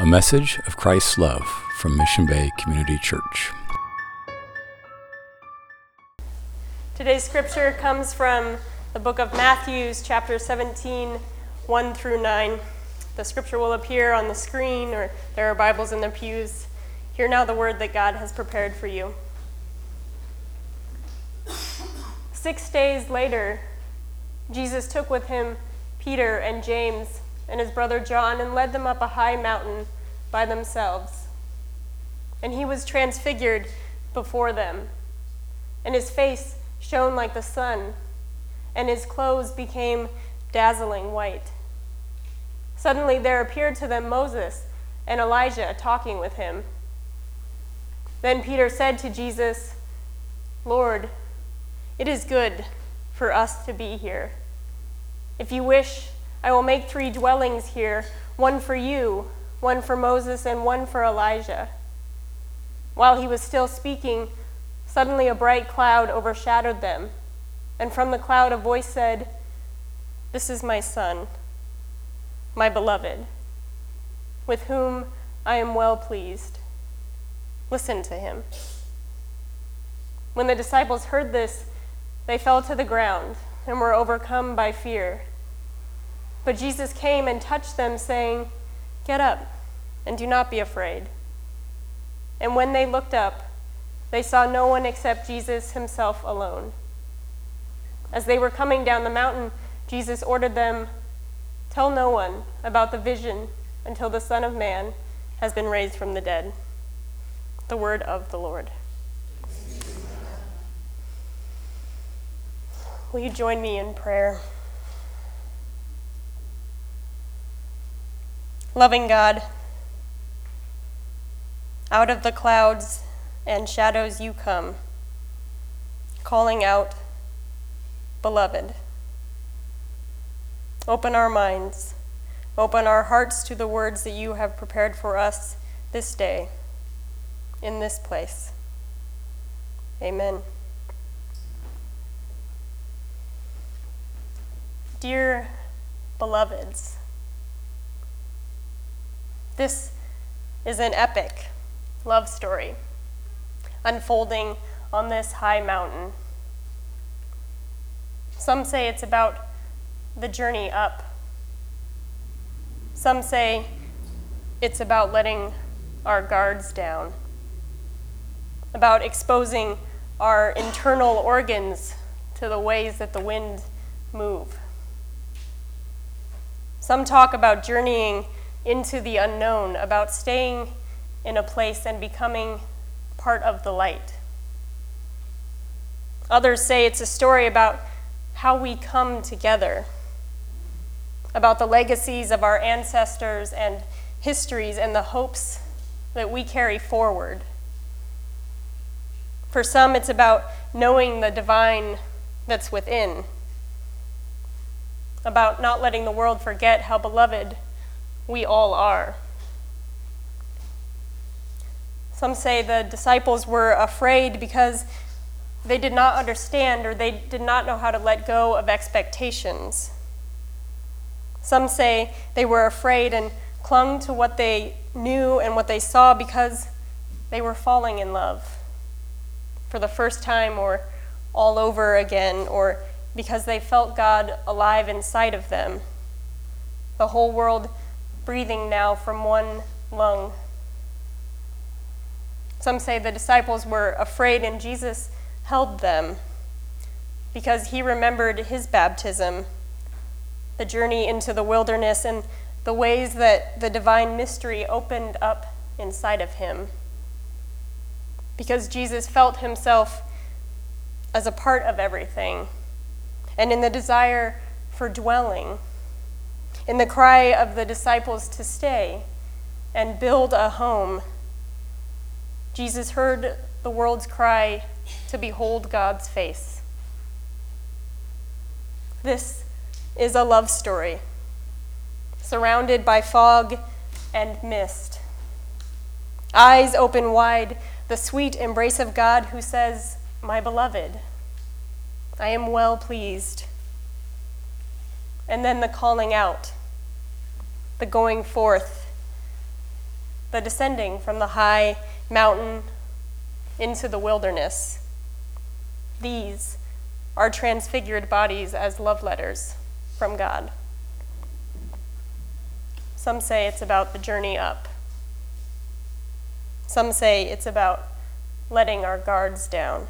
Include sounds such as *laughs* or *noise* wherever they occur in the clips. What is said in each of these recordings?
a message of Christ's love from Mission Bay Community Church. Today's scripture comes from the book of Matthew, chapter 17, 1 through 9. The scripture will appear on the screen, or there are Bibles in the pews. Hear now the word that God has prepared for you. Six days later, Jesus took with him Peter and James and his brother John and led them up a high mountain by themselves. And he was transfigured before them, and his face shone like the sun, and his clothes became dazzling white. Suddenly there appeared to them Moses and Elijah talking with him. Then Peter said to Jesus, Lord, it is good for us to be here. If you wish, I will make three dwellings here one for you, one for Moses, and one for Elijah. While he was still speaking, suddenly a bright cloud overshadowed them, and from the cloud a voice said, This is my son, my beloved, with whom I am well pleased. Listen to him. When the disciples heard this, they fell to the ground and were overcome by fear. But Jesus came and touched them, saying, Get up and do not be afraid. And when they looked up, they saw no one except Jesus himself alone. As they were coming down the mountain, Jesus ordered them, Tell no one about the vision until the Son of Man has been raised from the dead. The word of the Lord. Will you join me in prayer? Loving God, out of the clouds and shadows you come, calling out, Beloved. Open our minds, open our hearts to the words that you have prepared for us this day, in this place. Amen. Dear beloveds, this is an epic love story unfolding on this high mountain. Some say it's about the journey up. Some say it's about letting our guards down, about exposing our internal organs to the ways that the wind move. Some talk about journeying into the unknown, about staying in a place and becoming part of the light. Others say it's a story about how we come together, about the legacies of our ancestors and histories and the hopes that we carry forward. For some, it's about knowing the divine that's within, about not letting the world forget how beloved we all are. Some say the disciples were afraid because they did not understand or they did not know how to let go of expectations. Some say they were afraid and clung to what they knew and what they saw because they were falling in love for the first time or all over again, or because they felt God alive inside of them. The whole world breathing now from one lung. Some say the disciples were afraid, and Jesus held them because he remembered his baptism, the journey into the wilderness, and the ways that the divine mystery opened up inside of him. Because Jesus felt himself as a part of everything, and in the desire for dwelling in the cry of the disciples to stay and build a home, Jesus heard the world's cry to behold God's face. This is a love story, surrounded by fog and mist. Eyes open wide, the sweet embrace of God who says, My beloved, I am well pleased. And then the calling out the going forth, the descending from the high mountain into the wilderness. These are transfigured bodies as love letters from God. Some say it's about the journey up. Some say it's about letting our guards down.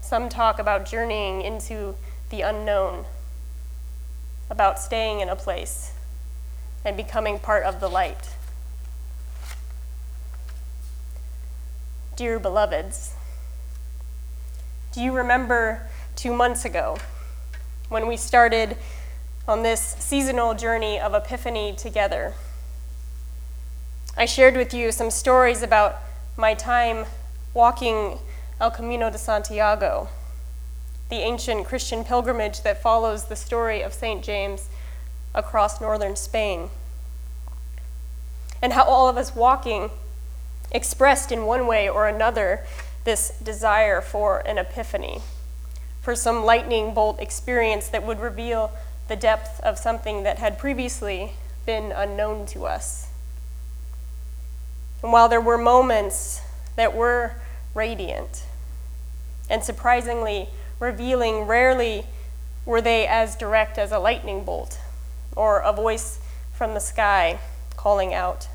Some talk about journeying into the unknown, about staying in a place and becoming part of the light. Dear beloveds, do you remember two months ago when we started on this seasonal journey of Epiphany together? I shared with you some stories about my time walking El Camino de Santiago, the ancient Christian pilgrimage that follows the story of St. James across northern Spain. And how all of us walking expressed in one way or another this desire for an epiphany, for some lightning bolt experience that would reveal the depth of something that had previously been unknown to us. And while there were moments that were radiant and surprisingly revealing, rarely were they as direct as a lightning bolt or a voice from the sky calling out.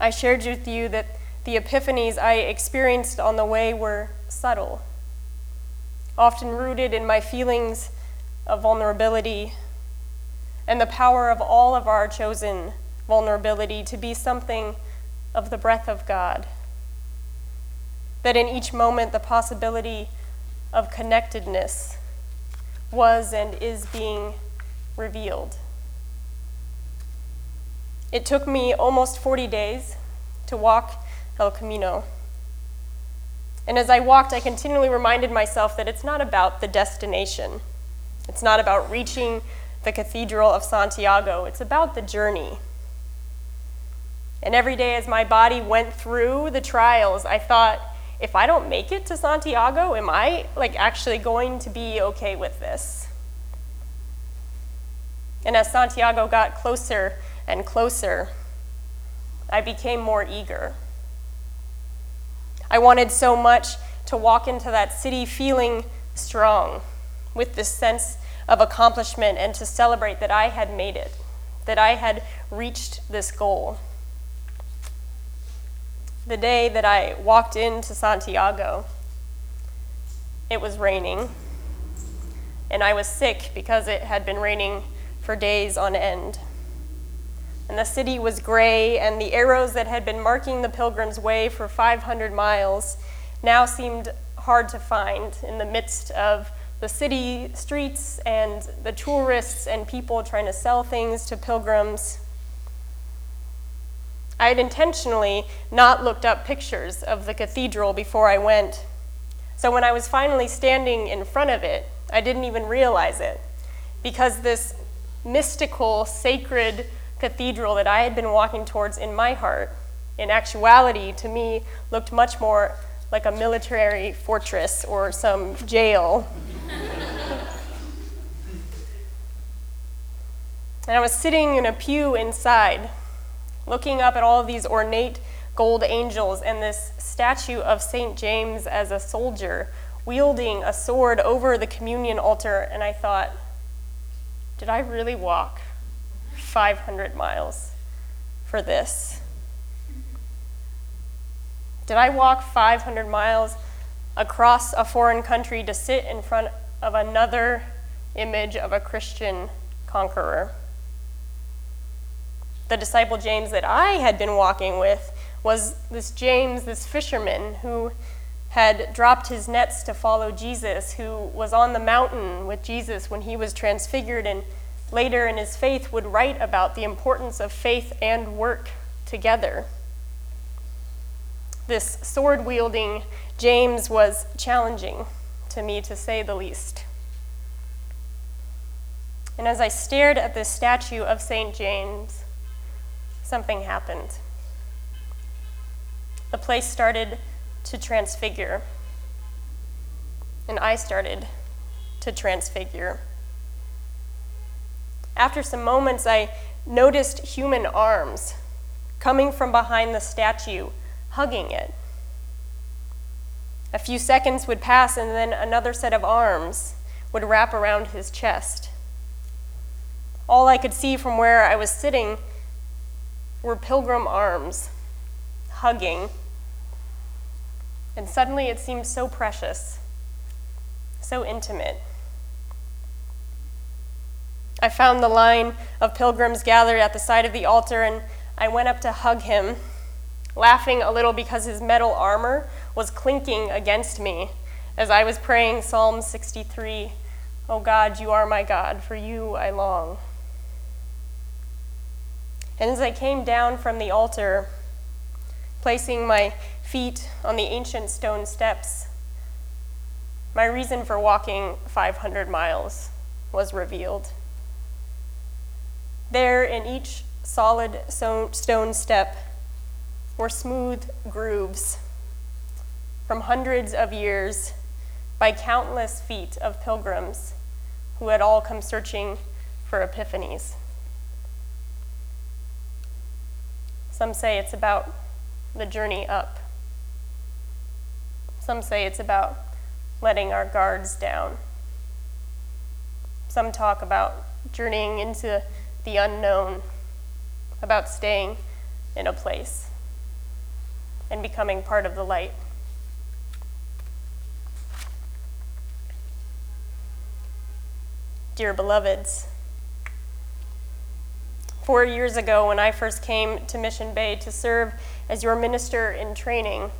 I shared with you that the epiphanies I experienced on the way were subtle, often rooted in my feelings of vulnerability and the power of all of our chosen vulnerability to be something of the breath of God. That in each moment, the possibility of connectedness was and is being revealed. It took me almost 40 days to walk El Camino. And as I walked, I continually reminded myself that it's not about the destination. It's not about reaching the Cathedral of Santiago. It's about the journey. And every day as my body went through the trials, I thought, if I don't make it to Santiago, am I like actually going to be okay with this? And as Santiago got closer and closer, I became more eager. I wanted so much to walk into that city feeling strong, with this sense of accomplishment, and to celebrate that I had made it, that I had reached this goal. The day that I walked into Santiago, it was raining, and I was sick because it had been raining for days on end and the city was gray, and the arrows that had been marking the pilgrim's way for 500 miles now seemed hard to find in the midst of the city streets and the tourists and people trying to sell things to pilgrims. I had intentionally not looked up pictures of the cathedral before I went. So when I was finally standing in front of it, I didn't even realize it because this mystical, sacred cathedral that I had been walking towards in my heart, in actuality, to me, looked much more like a military fortress or some jail. *laughs* and I was sitting in a pew inside, looking up at all of these ornate gold angels and this statue of St. James as a soldier wielding a sword over the communion altar, and I thought, did I really walk 500 miles for this? Did I walk 500 miles across a foreign country to sit in front of another image of a Christian conqueror? The disciple James that I had been walking with was this James, this fisherman who had dropped his nets to follow Jesus, who was on the mountain with Jesus when he was transfigured and later in his faith would write about the importance of faith and work together. This sword wielding James was challenging to me, to say the least. And as I stared at this statue of St. James, something happened. The place started to transfigure, and I started to transfigure. After some moments, I noticed human arms coming from behind the statue, hugging it. A few seconds would pass, and then another set of arms would wrap around his chest. All I could see from where I was sitting were pilgrim arms, hugging. And suddenly it seemed so precious, so intimate. I found the line of pilgrims gathered at the side of the altar, and I went up to hug him, laughing a little because his metal armor was clinking against me as I was praying Psalm 63 O oh God, you are my God, for you I long. And as I came down from the altar, placing my feet on the ancient stone steps, my reason for walking 500 miles was revealed. There, in each solid stone step, were smooth grooves from hundreds of years by countless feet of pilgrims who had all come searching for epiphanies. Some say it's about the journey up. Some say it's about letting our guards down. Some talk about journeying into the unknown, about staying in a place and becoming part of the light. Dear beloveds, four years ago when I first came to Mission Bay to serve as your minister in training,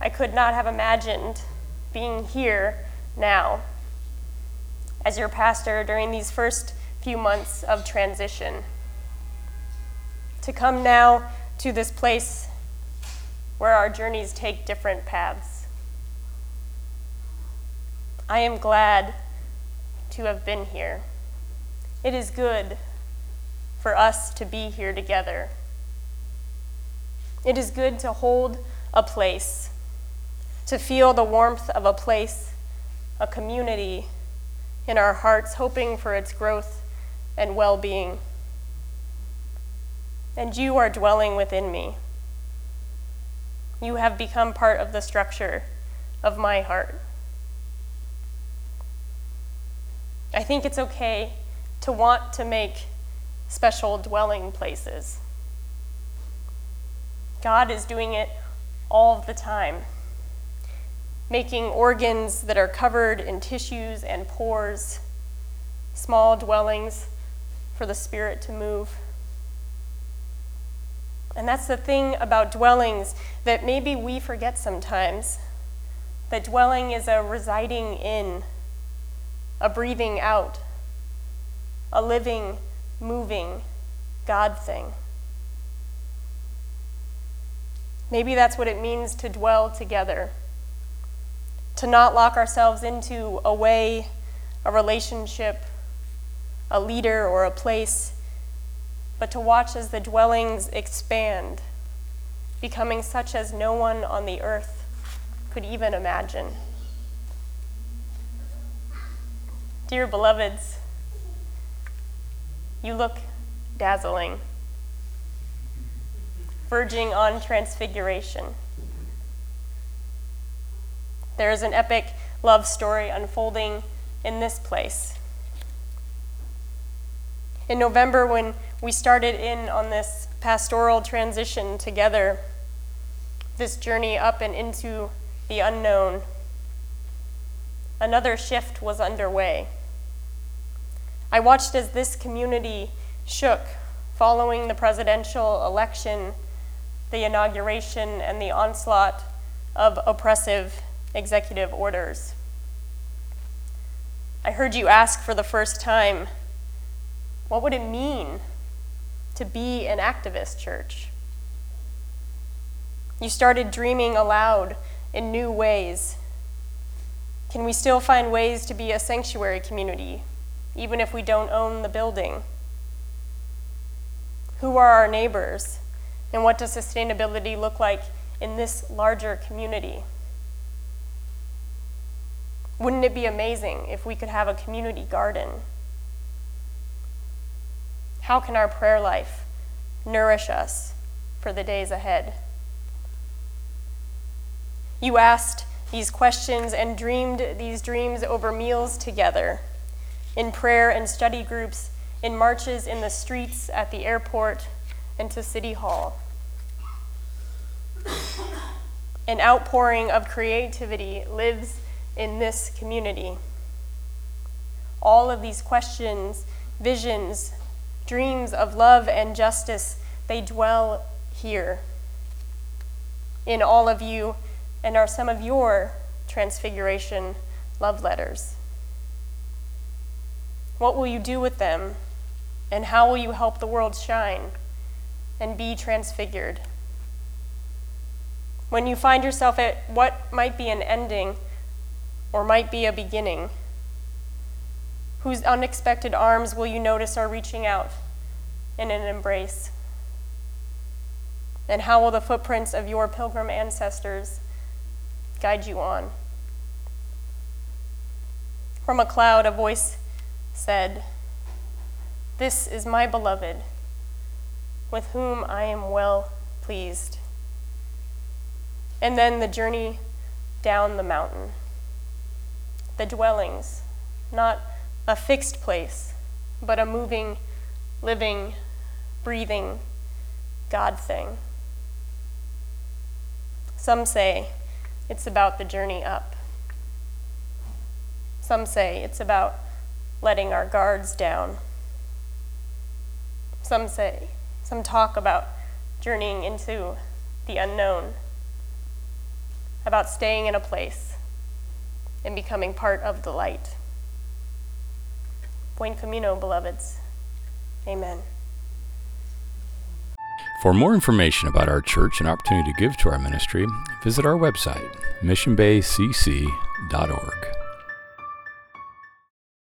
I could not have imagined being here now as your pastor during these first few months of transition. To come now to this place where our journeys take different paths. I am glad to have been here. It is good for us to be here together. It is good to hold a place, to feel the warmth of a place, a community in our hearts, hoping for its growth and well being. And you are dwelling within me. You have become part of the structure of my heart. I think it's okay to want to make special dwelling places. God is doing it all the time, making organs that are covered in tissues and pores, small dwellings for the Spirit to move. And that's the thing about dwellings that maybe we forget sometimes that dwelling is a residing in, a breathing out, a living, moving God thing. Maybe that's what it means to dwell together, to not lock ourselves into a way, a relationship, a leader, or a place, but to watch as the dwellings expand, becoming such as no one on the earth could even imagine. Dear beloveds, you look dazzling, verging on transfiguration. There is an epic love story unfolding in this place. In November, when we started in on this pastoral transition together, this journey up and into the unknown, another shift was underway. I watched as this community shook following the presidential election, the inauguration, and the onslaught of oppressive executive orders. I heard you ask for the first time what would it mean to be an activist church? You started dreaming aloud in new ways. Can we still find ways to be a sanctuary community even if we don't own the building? Who are our neighbors? And what does sustainability look like in this larger community? Wouldn't it be amazing if we could have a community garden? How can our prayer life nourish us for the days ahead? You asked these questions and dreamed these dreams over meals together, in prayer and study groups, in marches in the streets, at the airport, and to City Hall. An outpouring of creativity lives in this community. All of these questions, visions, dreams of love and justice, they dwell here in all of you and are some of your transfiguration love letters. What will you do with them? And how will you help the world shine and be transfigured? When you find yourself at what might be an ending or might be a beginning, whose unexpected arms will you notice are reaching out in an embrace? And how will the footprints of your pilgrim ancestors guide you on? From a cloud, a voice said, This is my beloved, with whom I am well pleased. And then the journey down the mountain, the dwellings, not a fixed place, but a moving, living, breathing God thing. Some say it's about the journey up. Some say it's about letting our guards down. Some say, some talk about journeying into the unknown, about staying in a place and becoming part of the light. Buen camino, beloveds. Amen. For more information about our church and opportunity to give to our ministry, visit our website, missionbaycc.org.